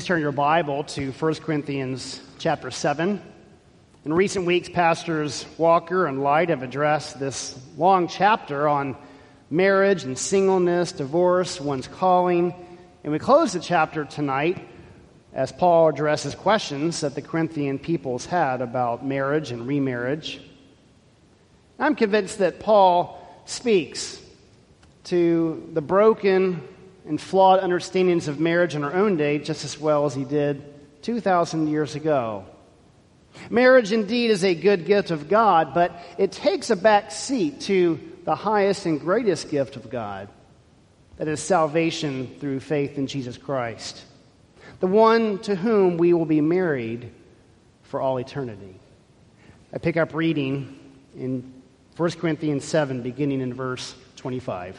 Please turn your Bible to 1 Corinthians chapter 7. In recent weeks, Pastors Walker and Light have addressed this long chapter on marriage and singleness, divorce, one's calling. And we close the chapter tonight as Paul addresses questions that the Corinthian peoples had about marriage and remarriage. I'm convinced that Paul speaks to the broken and flawed understandings of marriage in our own day just as well as he did 2,000 years ago. Marriage indeed is a good gift of God, but it takes a back seat to the highest and greatest gift of God that is salvation through faith in Jesus Christ, the one to whom we will be married for all eternity. I pick up reading in 1 Corinthians 7, beginning in verse 25.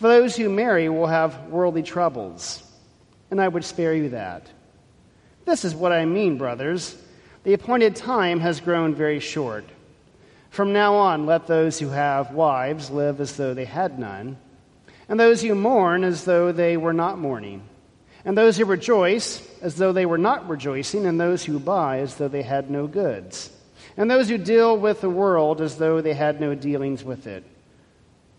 For those who marry will have worldly troubles, and I would spare you that. This is what I mean, brothers. The appointed time has grown very short. From now on, let those who have wives live as though they had none, and those who mourn as though they were not mourning, and those who rejoice as though they were not rejoicing, and those who buy as though they had no goods, and those who deal with the world as though they had no dealings with it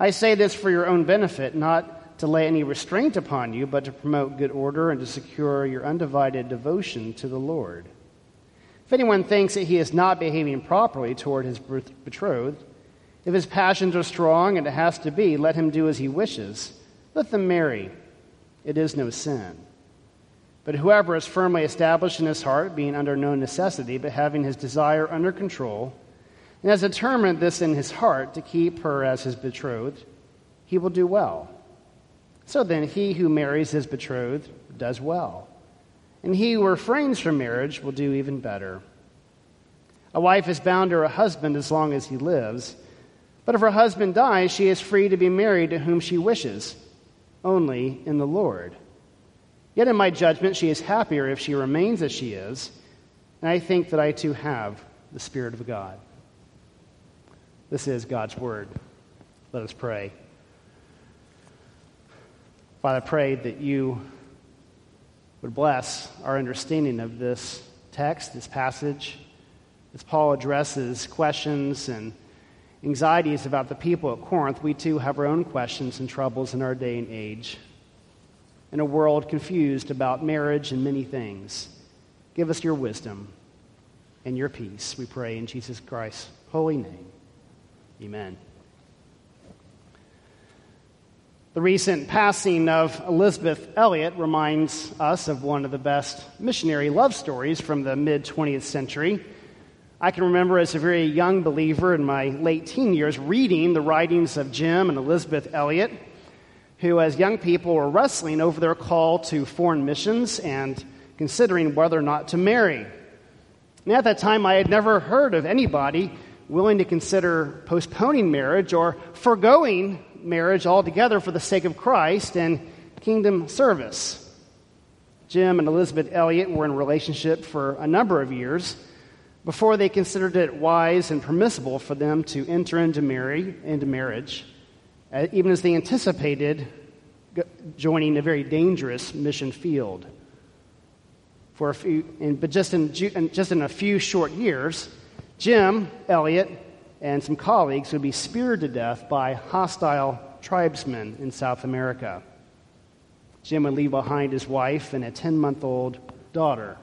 I say this for your own benefit, not to lay any restraint upon you, but to promote good order and to secure your undivided devotion to the Lord. If anyone thinks that he is not behaving properly toward his betrothed, if his passions are strong and it has to be, let him do as he wishes. Let them marry. It is no sin. But whoever is firmly established in his heart, being under no necessity, but having his desire under control, and has determined this in his heart to keep her as his betrothed, he will do well. So then, he who marries his betrothed does well, and he who refrains from marriage will do even better. A wife is bound to her husband as long as he lives, but if her husband dies, she is free to be married to whom she wishes, only in the Lord. Yet, in my judgment, she is happier if she remains as she is, and I think that I too have the Spirit of God. This is God's word. Let us pray. Father, I pray that you would bless our understanding of this text, this passage, as Paul addresses questions and anxieties about the people at Corinth. We too have our own questions and troubles in our day and age. In a world confused about marriage and many things, give us your wisdom and your peace, we pray in Jesus Christ's holy name. Amen. The recent passing of Elisabeth Elliot reminds us of one of the best missionary love stories from the mid 20th century. I can remember as a very young believer in my late teen years reading the writings of Jim and Elisabeth Elliot, who, as young people, were wrestling over their call to foreign missions and considering whether or not to marry. And at that time, I had never heard of anybody willing to consider postponing marriage or foregoing marriage altogether for the sake of Christ and kingdom service. Jim and Elisabeth Elliot were in relationship for a number of years before they considered it wise and permissible for them to enter into, marry, into marriage, uh, even as they anticipated joining a very dangerous mission field. For a few, but just in, just in a few short years, Jim Elliot and some colleagues would be speared to death by hostile tribesmen in South America. Jim would leave behind his wife and a 10 month old daughter.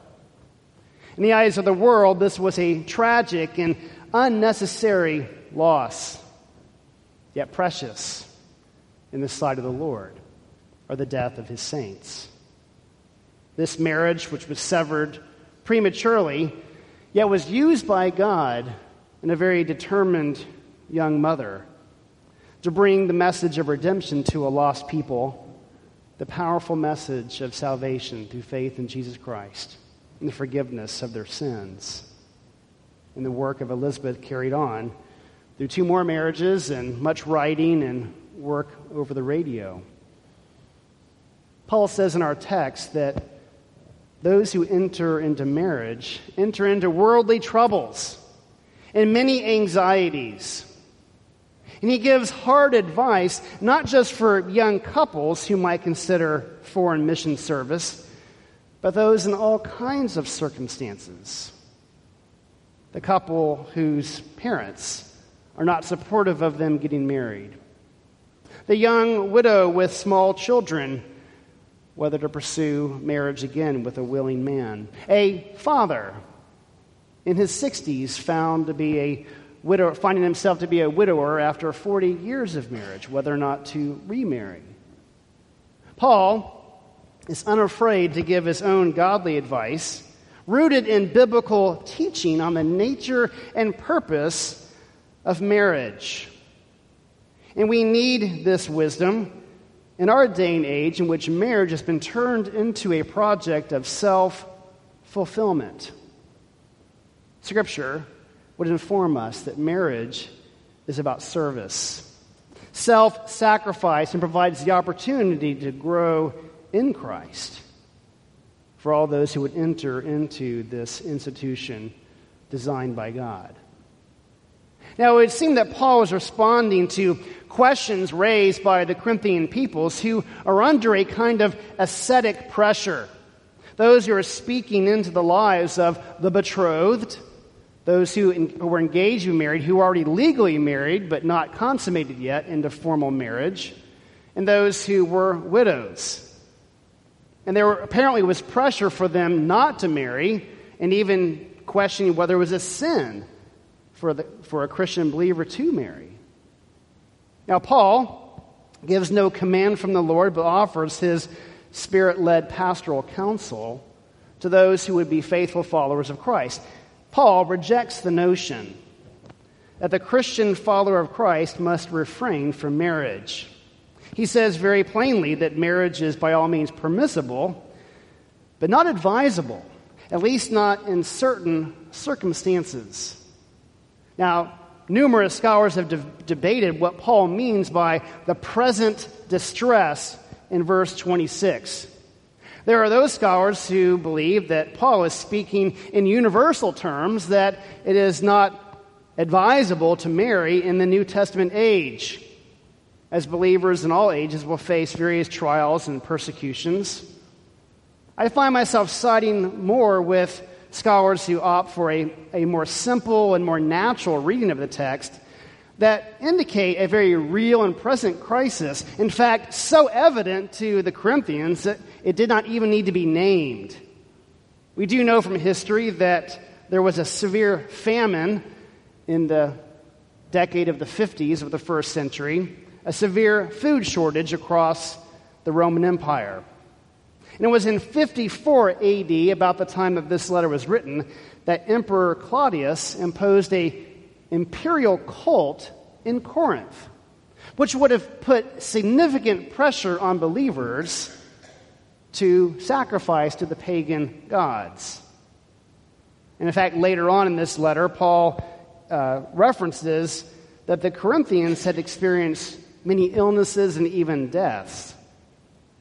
In the eyes of the world, this was a tragic and unnecessary loss, yet precious in the sight of the Lord, or the death of his saints. This marriage, which was severed prematurely, yet was used by God in a very determined young mother to bring the message of redemption to a lost people, the powerful message of salvation through faith in Jesus Christ and the forgiveness of their sins. And the work of Elisabeth carried on through two more marriages and much writing and work over the radio. Paul says in our text that those who enter into marriage enter into worldly troubles and many anxieties. And he gives hard advice, not just for young couples who might consider foreign mission service, but those in all kinds of circumstances. The couple whose parents are not supportive of them getting married. The young widow with small children, whether to pursue marriage again with a willing man. A father in his 60s found to be a widow, finding himself to be a widower after 40 years of marriage, whether or not to remarry. Paul is unafraid to give his own godly advice, rooted in biblical teaching on the nature and purpose of marriage. And we need this wisdom in our day and age in which marriage has been turned into a project of self fulfillment. Scripture would inform us that marriage is about service, self sacrifice, and provides the opportunity to grow in Christ for all those who would enter into this institution designed by God. Now, it would seem that Paul was responding to questions raised by the Corinthian peoples who are under a kind of ascetic pressure. Those who are speaking into the lives of the betrothed, those who, in, who were engaged in married, who are already legally married but not consummated yet into formal marriage, and those who were widows. And there apparently was pressure for them not to marry, and even questioning whether it was a sin for, the, for a Christian believer to marry. Now, Paul gives no command from the Lord, but offers his spirit led pastoral counsel to those who would be faithful followers of Christ. Paul rejects the notion that the Christian follower of Christ must refrain from marriage. He says very plainly that marriage is by all means permissible, but not advisable, at least not in certain circumstances. Now, numerous scholars have de- debated what Paul means by the present distress in verse 26. There are those scholars who believe that Paul is speaking in universal terms, that it is not advisable to marry in the New Testament age as believers in all ages will face various trials and persecutions. I find myself siding more with scholars who opt for a, a more simple and more natural reading of the text that indicate a very real and present crisis. In fact, so evident to the Corinthians that it did not even need to be named. We do know from history that there was a severe famine in the decade of the 50s of the first century a severe food shortage across the Roman Empire. And it was in 54 AD, about the time that this letter was written, that Emperor Claudius imposed a imperial cult in Corinth, which would have put significant pressure on believers to sacrifice to the pagan gods. And in fact, later on in this letter, Paul uh, references that the Corinthians had experienced many illnesses and even deaths,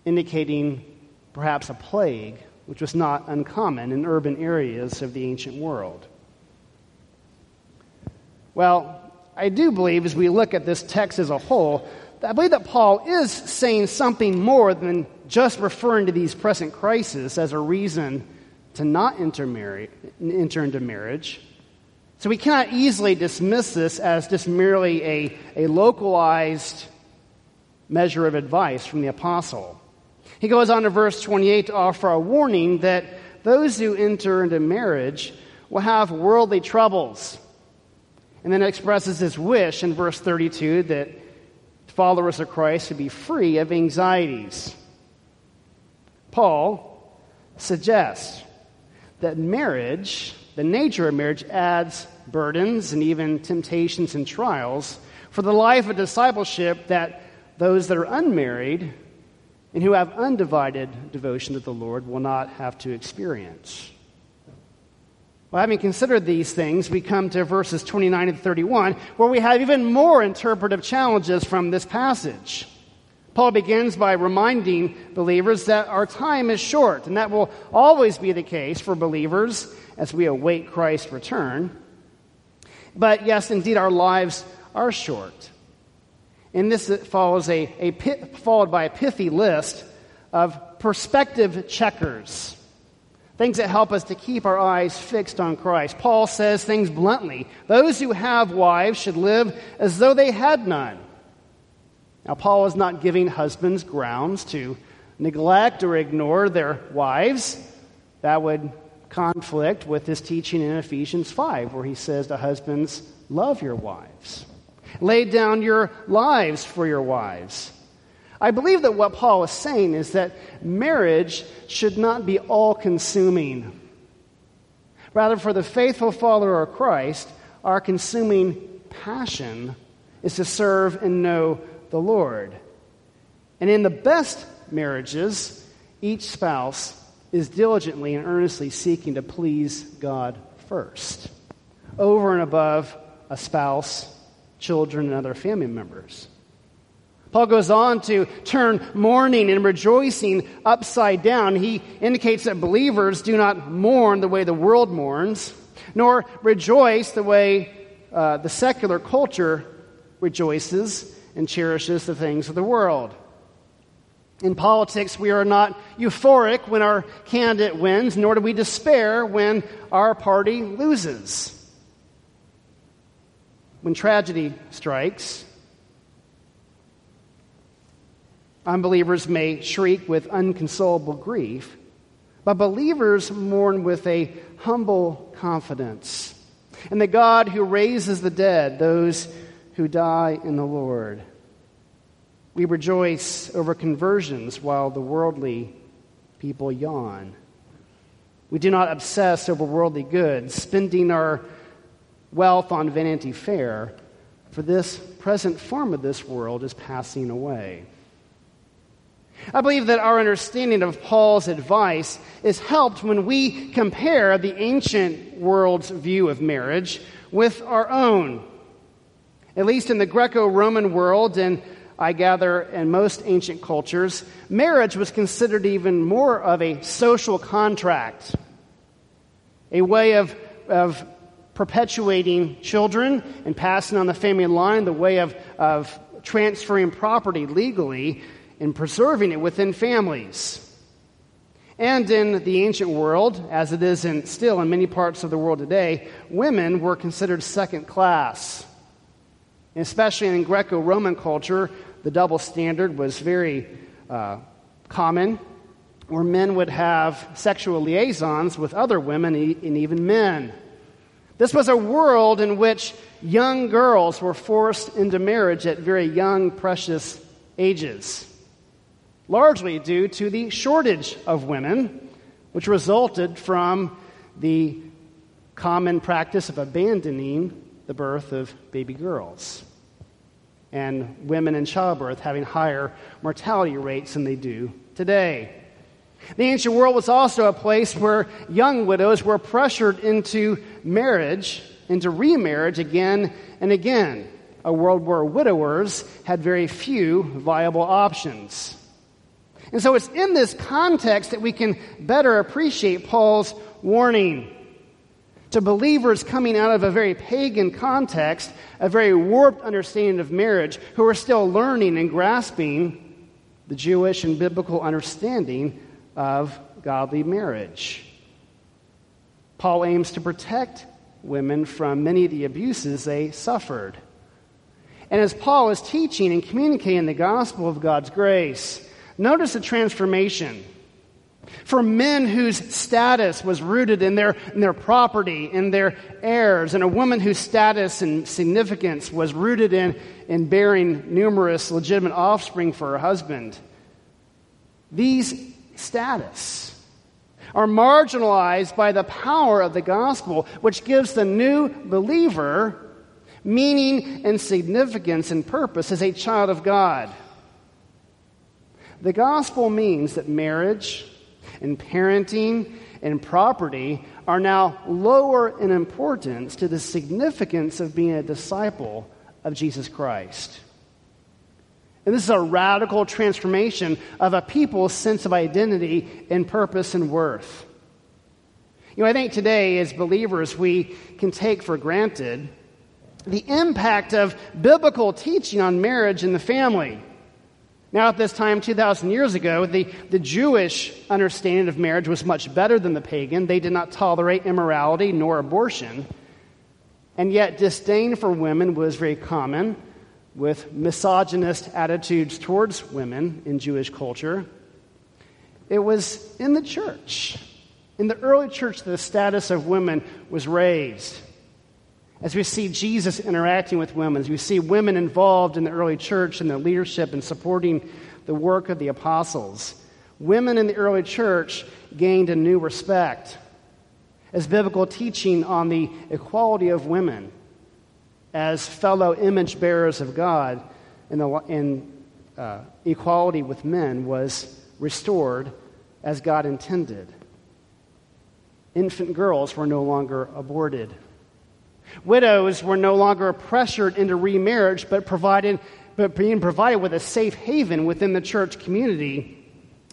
indicating perhaps a plague, which was not uncommon in urban areas of the ancient world. Well, I do believe as we look at this text as a whole, I believe that Paul is saying something more than just referring to these present crises as a reason to not enter, into marriage. So we cannot easily dismiss this as just merely a, a localized measure of advice from the apostle. He goes on to verse 28 to offer a warning that those who enter into marriage will have worldly troubles. And then expresses his wish in verse 32 that followers of Christ would be free of anxieties. Paul suggests that marriage, the nature of marriage, adds burdens and even temptations and trials for the life of discipleship that those that are unmarried and who have undivided devotion to the Lord will not have to experience. Well, having considered these things, we come to verses 29 and 31, where we have even more interpretive challenges from this passage. Paul begins by reminding believers that our time is short, and that will always be the case for believers as we await Christ's return. But yes, indeed, our lives are short. And this follows a, a followed by a pithy list of perspective checkers, things that help us to keep our eyes fixed on Christ. Paul says things bluntly. Those who have wives should live as though they had none now, Paul is not giving husbands grounds to neglect or ignore their wives. That would conflict with his teaching in Ephesians 5, where he says to husbands, Love your wives. Lay down your lives for your wives. I believe that what Paul is saying is that marriage should not be all consuming. Rather, for the faithful follower of Christ, our consuming passion is to serve and know the Lord. And in the best marriages, each spouse is diligently and earnestly seeking to please God first, over and above a spouse, children, and other family members. Paul goes on to turn mourning and rejoicing upside down. He indicates that believers do not mourn the way the world mourns, nor rejoice the way uh, the secular culture rejoices and cherishes the things of the world. In politics, we are not euphoric when our candidate wins, nor do we despair when our party loses. When tragedy strikes, unbelievers may shriek with unconsolable grief, but believers mourn with a humble confidence. And the God who raises the dead, those who die in the Lord. We rejoice over conversions while the worldly people yawn. We do not obsess over worldly goods, spending our wealth on Vanity Fair, for this present form of this world is passing away. I believe that our understanding of Paul's advice is helped when we compare the ancient world's view of marriage with our own at least in the Greco Roman world, and I gather in most ancient cultures, marriage was considered even more of a social contract, a way of, of perpetuating children and passing on the family line, the way of, of transferring property legally and preserving it within families. And in the ancient world, as it is in, still in many parts of the world today, women were considered second class especially in Greco Roman culture, the double standard was very uh, common, where men would have sexual liaisons with other women and even men. This was a world in which young girls were forced into marriage at very young, precious ages, largely due to the shortage of women, which resulted from the common practice of abandoning the birth of baby girls and women in childbirth having higher mortality rates than they do today. The ancient world was also a place where young widows were pressured into marriage, into remarriage again and again. A world where widowers had very few viable options. And so it's in this context that we can better appreciate Paul's warning to believers coming out of a very pagan context, a very warped understanding of marriage, who are still learning and grasping the Jewish and biblical understanding of godly marriage. Paul aims to protect women from many of the abuses they suffered. And as Paul is teaching and communicating the gospel of God's grace, notice the transformation. For men whose status was rooted in their, in their property, in their heirs, and a woman whose status and significance was rooted in, in bearing numerous legitimate offspring for her husband, these status are marginalized by the power of the gospel, which gives the new believer meaning and significance and purpose as a child of God. The gospel means that marriage and parenting and property are now lower in importance to the significance of being a disciple of Jesus Christ. And this is a radical transformation of a people's sense of identity and purpose and worth. You know, I think today, as believers, we can take for granted the impact of biblical teaching on marriage and the family. Now, at this time, 2,000 years ago, the, the Jewish understanding of marriage was much better than the pagan. They did not tolerate immorality nor abortion. And yet, disdain for women was very common with misogynist attitudes towards women in Jewish culture. It was in the church. In the early church, the status of women was raised. As we see Jesus interacting with women, as we see women involved in the early church and the leadership and supporting the work of the apostles, women in the early church gained a new respect. As biblical teaching on the equality of women as fellow image bearers of God in, the, uh, equality with men was restored as God intended. Infant girls were no longer aborted. Widows were no longer pressured into remarriage, but provided, but being provided with a safe haven within the church community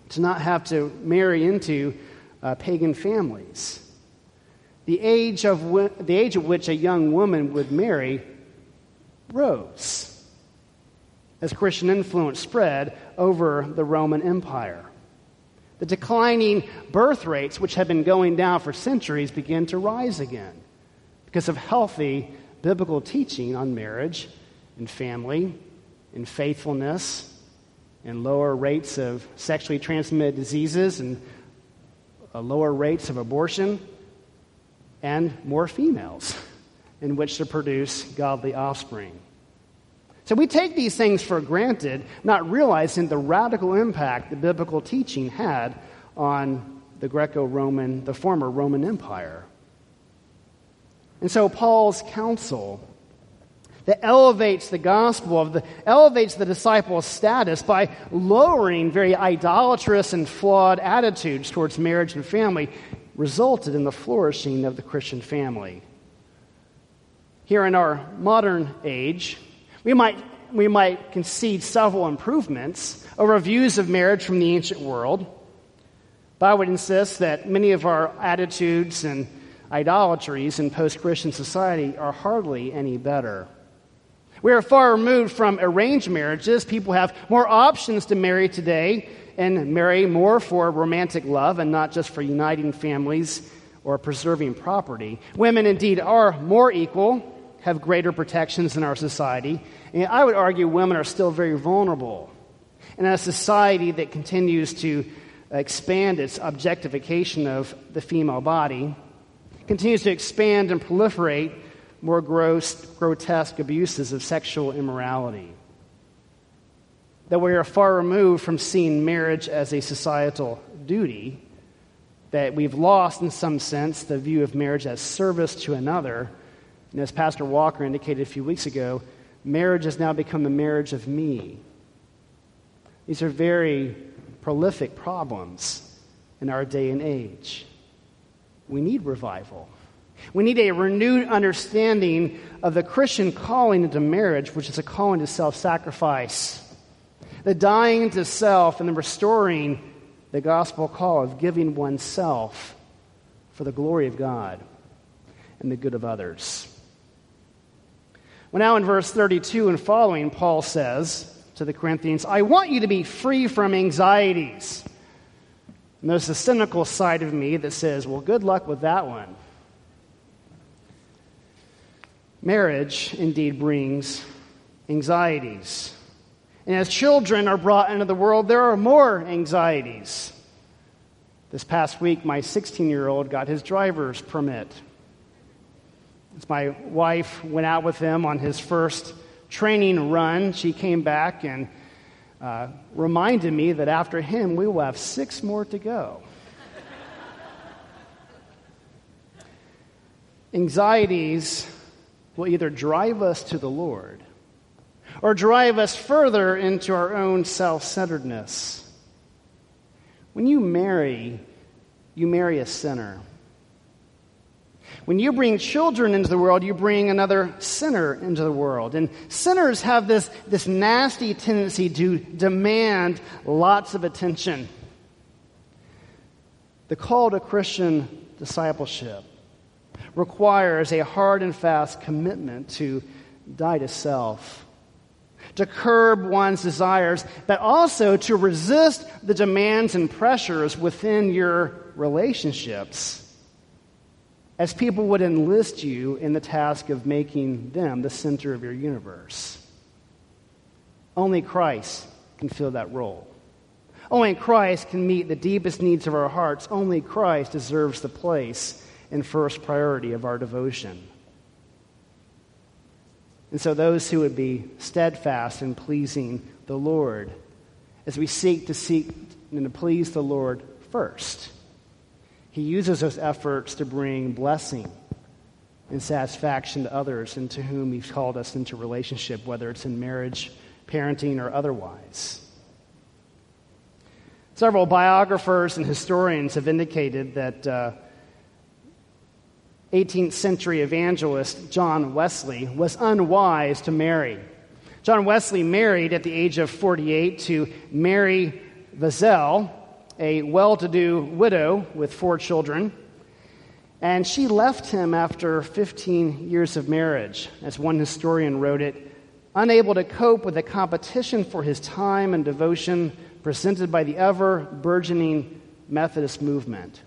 to not have to marry into uh, pagan families. The age, of the age at which a young woman would marry rose as Christian influence spread over the Roman Empire. The declining birth rates, which had been going down for centuries, began to rise again because of healthy biblical teaching on marriage and family and faithfulness and lower rates of sexually transmitted diseases and uh, lower rates of abortion and more females in which to produce godly offspring. So we take these things for granted, not realizing the radical impact the biblical teaching had on the Greco Roman, the former Roman Empire. And so Paul's counsel that elevates the gospel of the elevates the disciples' status by lowering very idolatrous and flawed attitudes towards marriage and family resulted in the flourishing of the Christian family. Here in our modern age, we might, we might concede several improvements over views of marriage from the ancient world, but I would insist that many of our attitudes and idolatries in post Christian society are hardly any better. We are far removed from arranged marriages. People have more options to marry today and marry more for romantic love and not just for uniting families or preserving property. Women indeed are more equal have greater protections in our society. And I would argue women are still very vulnerable. And In a society that continues to expand its objectification of the female body, continues to expand and proliferate more gross, grotesque abuses of sexual immorality. That we are far removed from seeing marriage as a societal duty, that we've lost, in some sense, the view of marriage as service to another and as Pastor Walker indicated a few weeks ago, marriage has now become the marriage of me. These are very prolific problems in our day and age. We need revival. We need a renewed understanding of the Christian calling into marriage, which is a calling to self sacrifice. The dying to self and the restoring the gospel call of giving oneself for the glory of God and the good of others. Well, now in verse 32 and following, Paul says to the Corinthians, I want you to be free from anxieties. And there's the cynical side of me that says, well, good luck with that one. Marriage indeed brings anxieties. And as children are brought into the world, there are more anxieties. This past week, my 16 year old got his driver's permit. As my wife went out with him on his first training run, she came back and uh, reminded me that after him, we will have six more to go. Anxieties will either drive us to the Lord or drive us further into our own self centeredness. When you marry, you marry a sinner. When you bring children into the world, you bring another sinner into the world. And sinners have this, this nasty tendency to demand lots of attention. The call to Christian discipleship requires a hard and fast commitment to die to self, to curb one's desires, but also to resist the demands and pressures within your relationships as people would enlist you in the task of making them the center of your universe. Only Christ can fill that role. Only Christ can meet the deepest needs of our hearts. Only Christ deserves the place and first priority of our devotion. And so, those who would be steadfast in pleasing the Lord, as we seek to seek and to please the Lord first, he uses those efforts to bring blessing and satisfaction to others and to whom He's called us into relationship, whether it's in marriage, parenting, or otherwise. Several biographers and historians have indicated that uh, 18th century evangelist John Wesley was unwise to marry. John Wesley married at the age of 48 to Mary Vazeille, a well to do widow with four children. And she left him after 15 years of marriage. As one historian wrote it, unable to cope with the competition for his time and devotion presented by the ever burgeoning Methodist movement.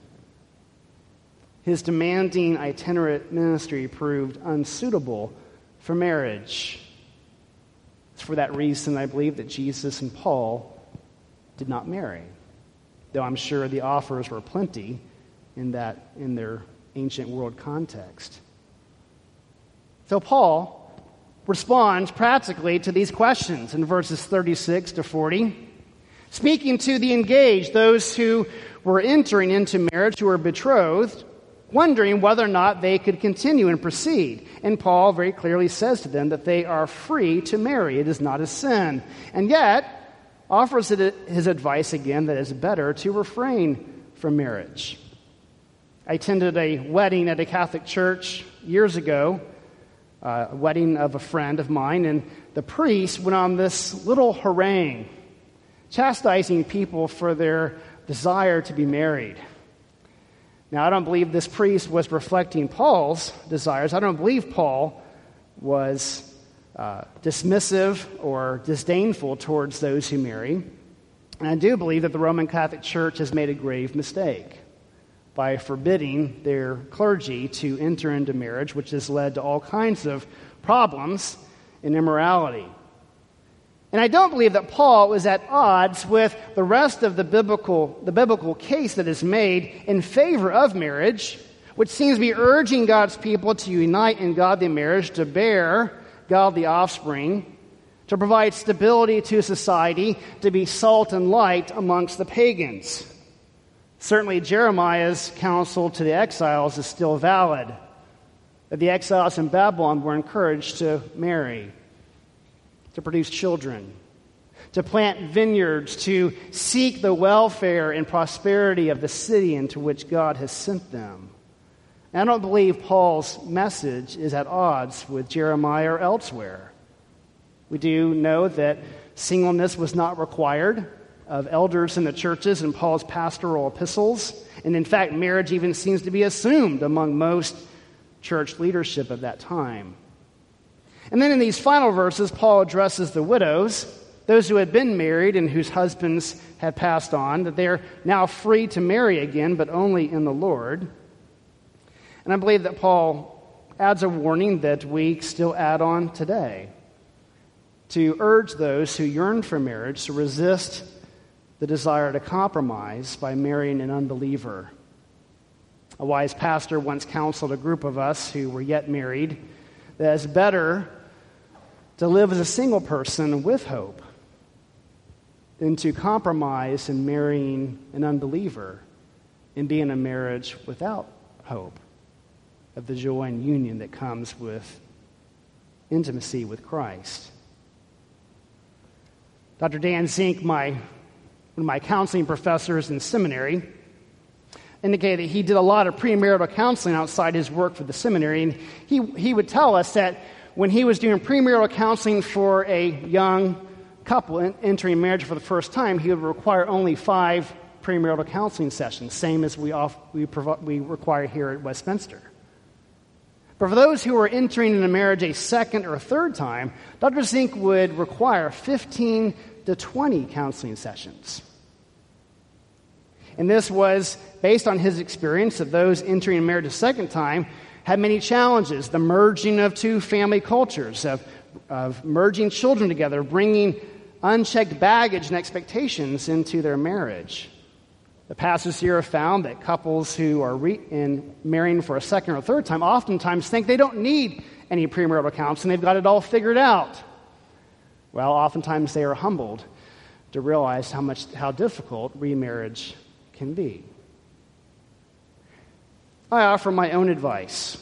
His demanding itinerant ministry proved unsuitable for marriage. It's for that reason I believe that Jesus and Paul did not marry though I'm sure the offers were plenty in, that, in their ancient world context. So Paul responds practically to these questions in verses 36 to 40, speaking to the engaged, those who were entering into marriage, who were betrothed, wondering whether or not they could continue and proceed. And Paul very clearly says to them that they are free to marry. It is not a sin. And yet, offers his advice again that it's better to refrain from marriage. I attended a wedding at a Catholic church years ago, uh, a wedding of a friend of mine, and the priest went on this little harangue, chastising people for their desire to be married. Now, I don't believe this priest was reflecting Paul's desires. I don't believe Paul was uh, dismissive or disdainful towards those who marry. And I do believe that the Roman Catholic Church has made a grave mistake by forbidding their clergy to enter into marriage, which has led to all kinds of problems and immorality. And I don't believe that Paul is at odds with the rest of the biblical, the biblical case that is made in favor of marriage, which seems to be urging God's people to unite in godly marriage to bear godly offspring, to provide stability to society, to be salt and light amongst the pagans. Certainly, Jeremiah's counsel to the exiles is still valid that the exiles in Babylon were encouraged to marry, to produce children, to plant vineyards, to seek the welfare and prosperity of the city into which God has sent them. I don't believe Paul's message is at odds with Jeremiah or elsewhere. We do know that singleness was not required of elders in the churches in Paul's pastoral epistles. And in fact, marriage even seems to be assumed among most church leadership of that time. And then in these final verses, Paul addresses the widows, those who had been married and whose husbands had passed on, that they are now free to marry again, but only in the Lord. And I believe that Paul adds a warning that we still add on today to urge those who yearn for marriage to resist the desire to compromise by marrying an unbeliever. A wise pastor once counseled a group of us who were yet married that it's better to live as a single person with hope than to compromise in marrying an unbeliever and be in a marriage without hope of the joy and union that comes with intimacy with Christ. Dr. Dan Zink, my, one of my counseling professors in seminary, indicated that he did a lot of premarital counseling outside his work for the seminary. And he, he would tell us that when he was doing premarital counseling for a young couple entering marriage for the first time, he would require only five premarital counseling sessions, same as we, off, we, provo- we require here at Westminster. But for those who are entering into marriage a second or a third time, Dr. Zink would require 15 to 20 counseling sessions. And this was based on his experience that those entering marriage a second time had many challenges the merging of two family cultures, of, of merging children together, bringing unchecked baggage and expectations into their marriage. The pastors here have found that couples who are re- in marrying for a second or third time oftentimes think they don't need any premarital counseling, they've got it all figured out. Well, oftentimes they are humbled to realize how much how difficult remarriage can be. I offer my own advice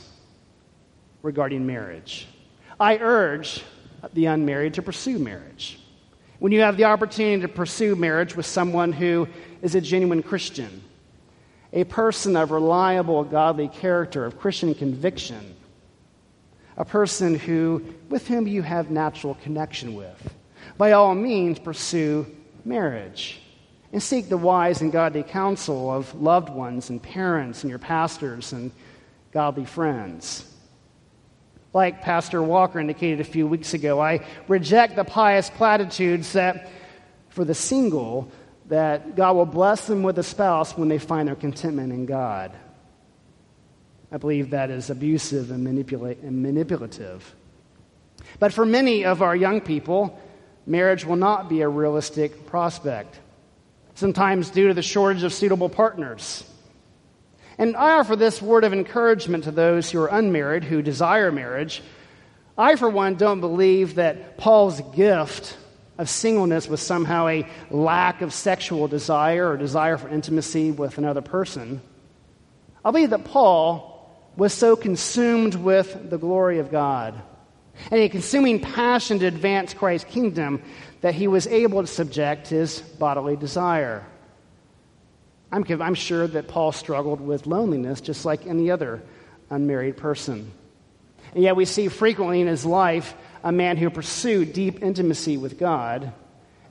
regarding marriage. I urge the unmarried to pursue marriage. When you have the opportunity to pursue marriage with someone who is a genuine Christian, a person of reliable, godly character, of Christian conviction, a person who, with whom you have natural connection with, by all means pursue marriage and seek the wise and godly counsel of loved ones and parents and your pastors and godly friends. Like Pastor Walker indicated a few weeks ago, I reject the pious platitudes that for the single, that God will bless them with a spouse when they find their contentment in God. I believe that is abusive and, manipula- and manipulative. But for many of our young people, marriage will not be a realistic prospect sometimes due to the shortage of suitable partners. And I offer this word of encouragement to those who are unmarried, who desire marriage. I, for one, don't believe that Paul's gift of singleness was somehow a lack of sexual desire or desire for intimacy with another person. I believe that Paul was so consumed with the glory of God and a consuming passion to advance Christ's kingdom that he was able to subject his bodily desire. I'm, I'm sure that Paul struggled with loneliness just like any other unmarried person. And yet, we see frequently in his life a man who pursued deep intimacy with God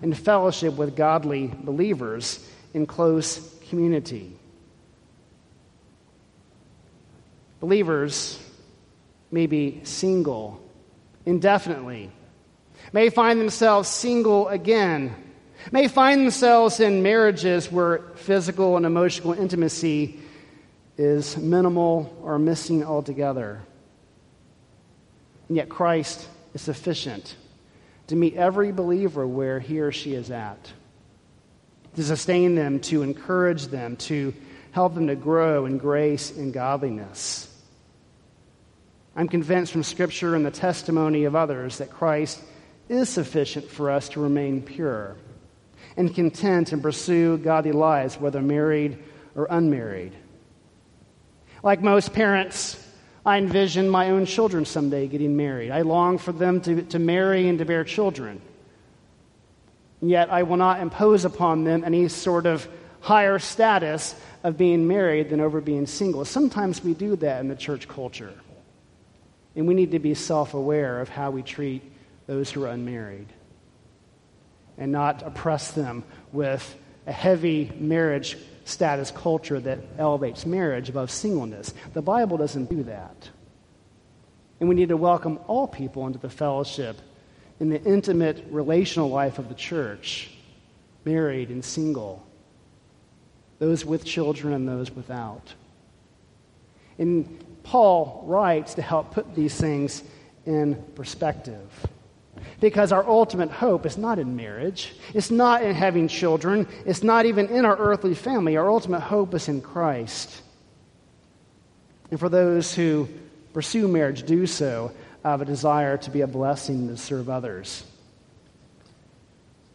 and fellowship with godly believers in close community. Believers may be single indefinitely may find themselves single again, may find themselves in marriages where physical and emotional intimacy is minimal or missing altogether. And yet, Christ is sufficient to meet every believer where he or she is at, to sustain them, to encourage them, to help them to grow in grace and godliness. I'm convinced from Scripture and the testimony of others that Christ is sufficient for us to remain pure and content and pursue godly lives, whether married or unmarried. Like most parents, I envision my own children someday getting married. I long for them to, to marry and to bear children. Yet I will not impose upon them any sort of higher status of being married than over being single. Sometimes we do that in the church culture. And we need to be self aware of how we treat those who are unmarried and not oppress them with a heavy marriage status culture that elevates marriage above singleness. The Bible doesn't do that. And we need to welcome all people into the fellowship in the intimate relational life of the church, married and single, those with children and those without. And Paul writes to help put these things in perspective. Because our ultimate hope is not in marriage, it's not in having children, it's not even in our earthly family. Our ultimate hope is in Christ. And for those who pursue marriage, do so out of a desire to be a blessing to serve others.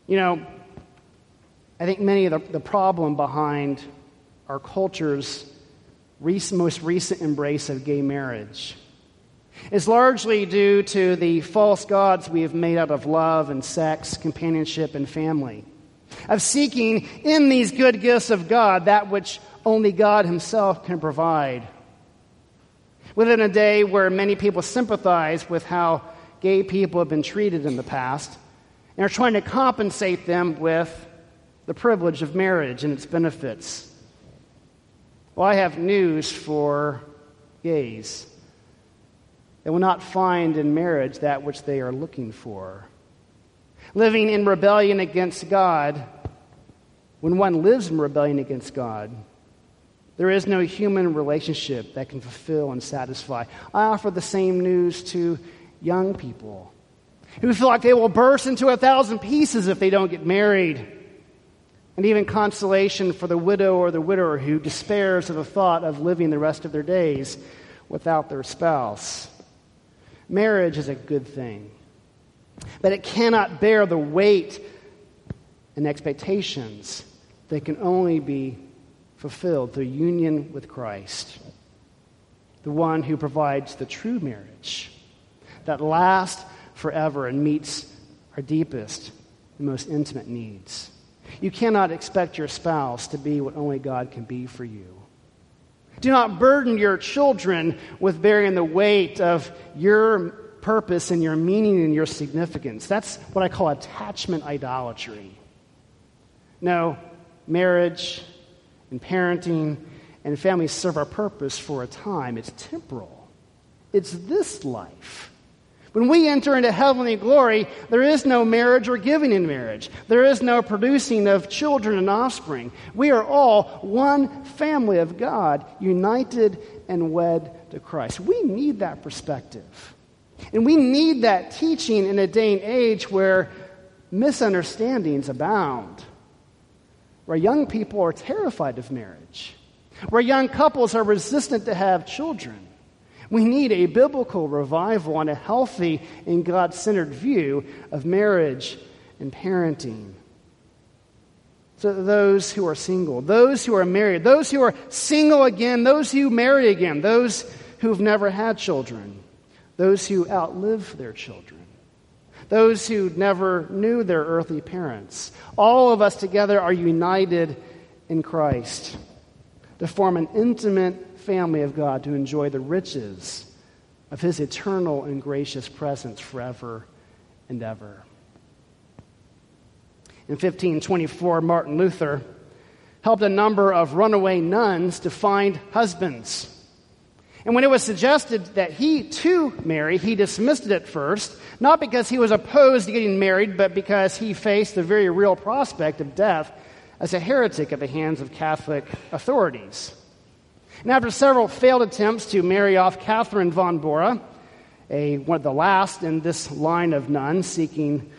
You know, I think many of the, the problem behind our culture's recent, most recent embrace of gay marriage is largely due to the false gods we have made out of love and sex, companionship, and family. Of seeking in these good gifts of God that which only God Himself can provide. Within a day where many people sympathize with how gay people have been treated in the past and are trying to compensate them with the privilege of marriage and its benefits. Well, I have news for gays. They will not find in marriage that which they are looking for. Living in rebellion against God, when one lives in rebellion against God, there is no human relationship that can fulfill and satisfy. I offer the same news to young people who feel like they will burst into a thousand pieces if they don't get married. And even consolation for the widow or the widower who despairs of the thought of living the rest of their days without their spouse. Marriage is a good thing, but it cannot bear the weight and expectations that can only be fulfilled through union with Christ, the one who provides the true marriage that lasts forever and meets our deepest and most intimate needs. You cannot expect your spouse to be what only God can be for you. Do not burden your children with bearing the weight of your purpose and your meaning and your significance. That's what I call attachment idolatry. No, marriage and parenting and family serve our purpose for a time. It's temporal, it's this life. When we enter into heavenly glory, there is no marriage or giving in marriage. There is no producing of children and offspring. We are all one family of God, united and wed to Christ. We need that perspective. And we need that teaching in a day and age where misunderstandings abound, where young people are terrified of marriage, where young couples are resistant to have children we need a biblical revival and a healthy and God centered view of marriage and parenting. So, those who are single, those who are married, those who are single again, those who marry again, those who've never had children, those who outlive their children, those who never knew their earthly parents, all of us together are united in Christ to form an intimate family of God to enjoy the riches of his eternal and gracious presence forever and ever. In 1524, Martin Luther helped a number of runaway nuns to find husbands. And when it was suggested that he too marry, he dismissed it at first, not because he was opposed to getting married, but because he faced the very real prospect of death as a heretic at the hands of Catholic authorities. And after several failed attempts to marry off Catherine von Bora, a, one of the last in this line of nuns seeking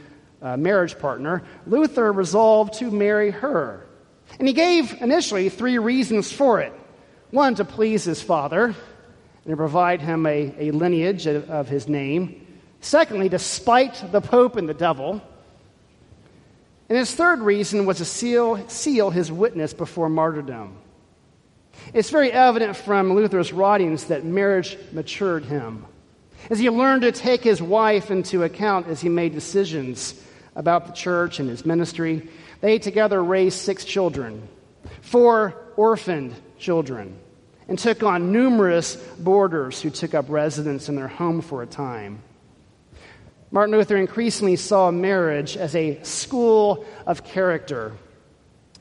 a marriage partner, Luther resolved to marry her. And he gave initially three reasons for it. One, to please his father and to provide him a, a lineage of, of his name. Secondly, to spite the Pope and the devil. And his third reason was to seal, seal his witness before martyrdom. It's very evident from Luther's writings that marriage matured him. As he learned to take his wife into account as he made decisions about the church and his ministry. They together raised six children, four orphaned children, and took on numerous boarders who took up residence in their home for a time. Martin Luther increasingly saw marriage as a school of character.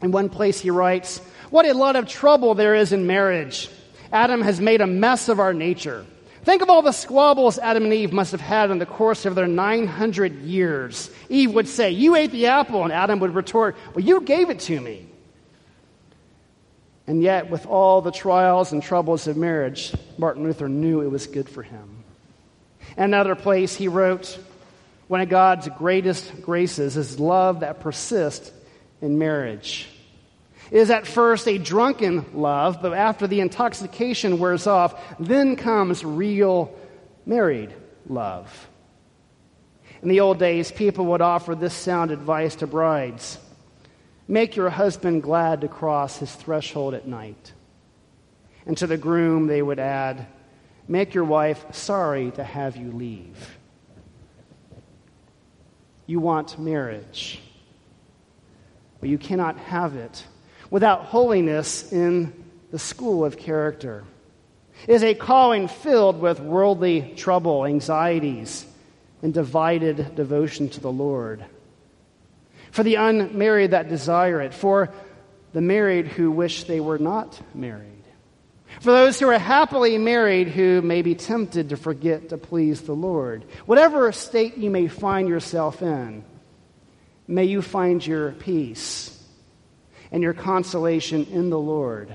In one place, he writes, What a lot of trouble there is in marriage. Adam has made a mess of our nature. Think of all the squabbles Adam and Eve must have had in the course of their 900 years. Eve would say, You ate the apple, and Adam would retort, Well, you gave it to me. And yet, with all the trials and troubles of marriage, Martin Luther knew it was good for him. Another place, he wrote, One of God's greatest graces is love that persists in marriage. Is at first a drunken love, but after the intoxication wears off, then comes real married love. In the old days, people would offer this sound advice to brides Make your husband glad to cross his threshold at night. And to the groom, they would add, Make your wife sorry to have you leave. You want marriage, but you cannot have it without holiness in the school of character. Is a calling filled with worldly trouble, anxieties, and divided devotion to the Lord. For the unmarried that desire it, for the married who wish they were not married, for those who are happily married who may be tempted to forget to please the Lord. Whatever state you may find yourself in, may you find your peace and your consolation in the Lord,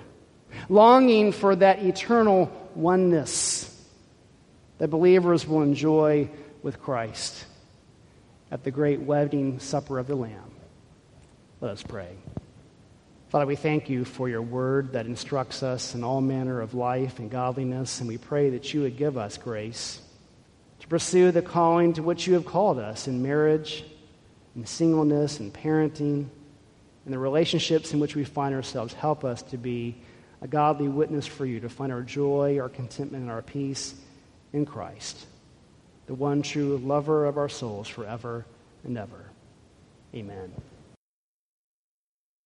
longing for that eternal oneness that believers will enjoy with Christ at the great wedding supper of the Lamb. Let us pray. Father, we thank you for your word that instructs us in all manner of life and godliness, and we pray that you would give us grace to pursue the calling to which you have called us in marriage, in singleness, and parenting and the relationships in which we find ourselves help us to be a godly witness for you, to find our joy, our contentment, and our peace in Christ, the one true lover of our souls forever and ever. Amen.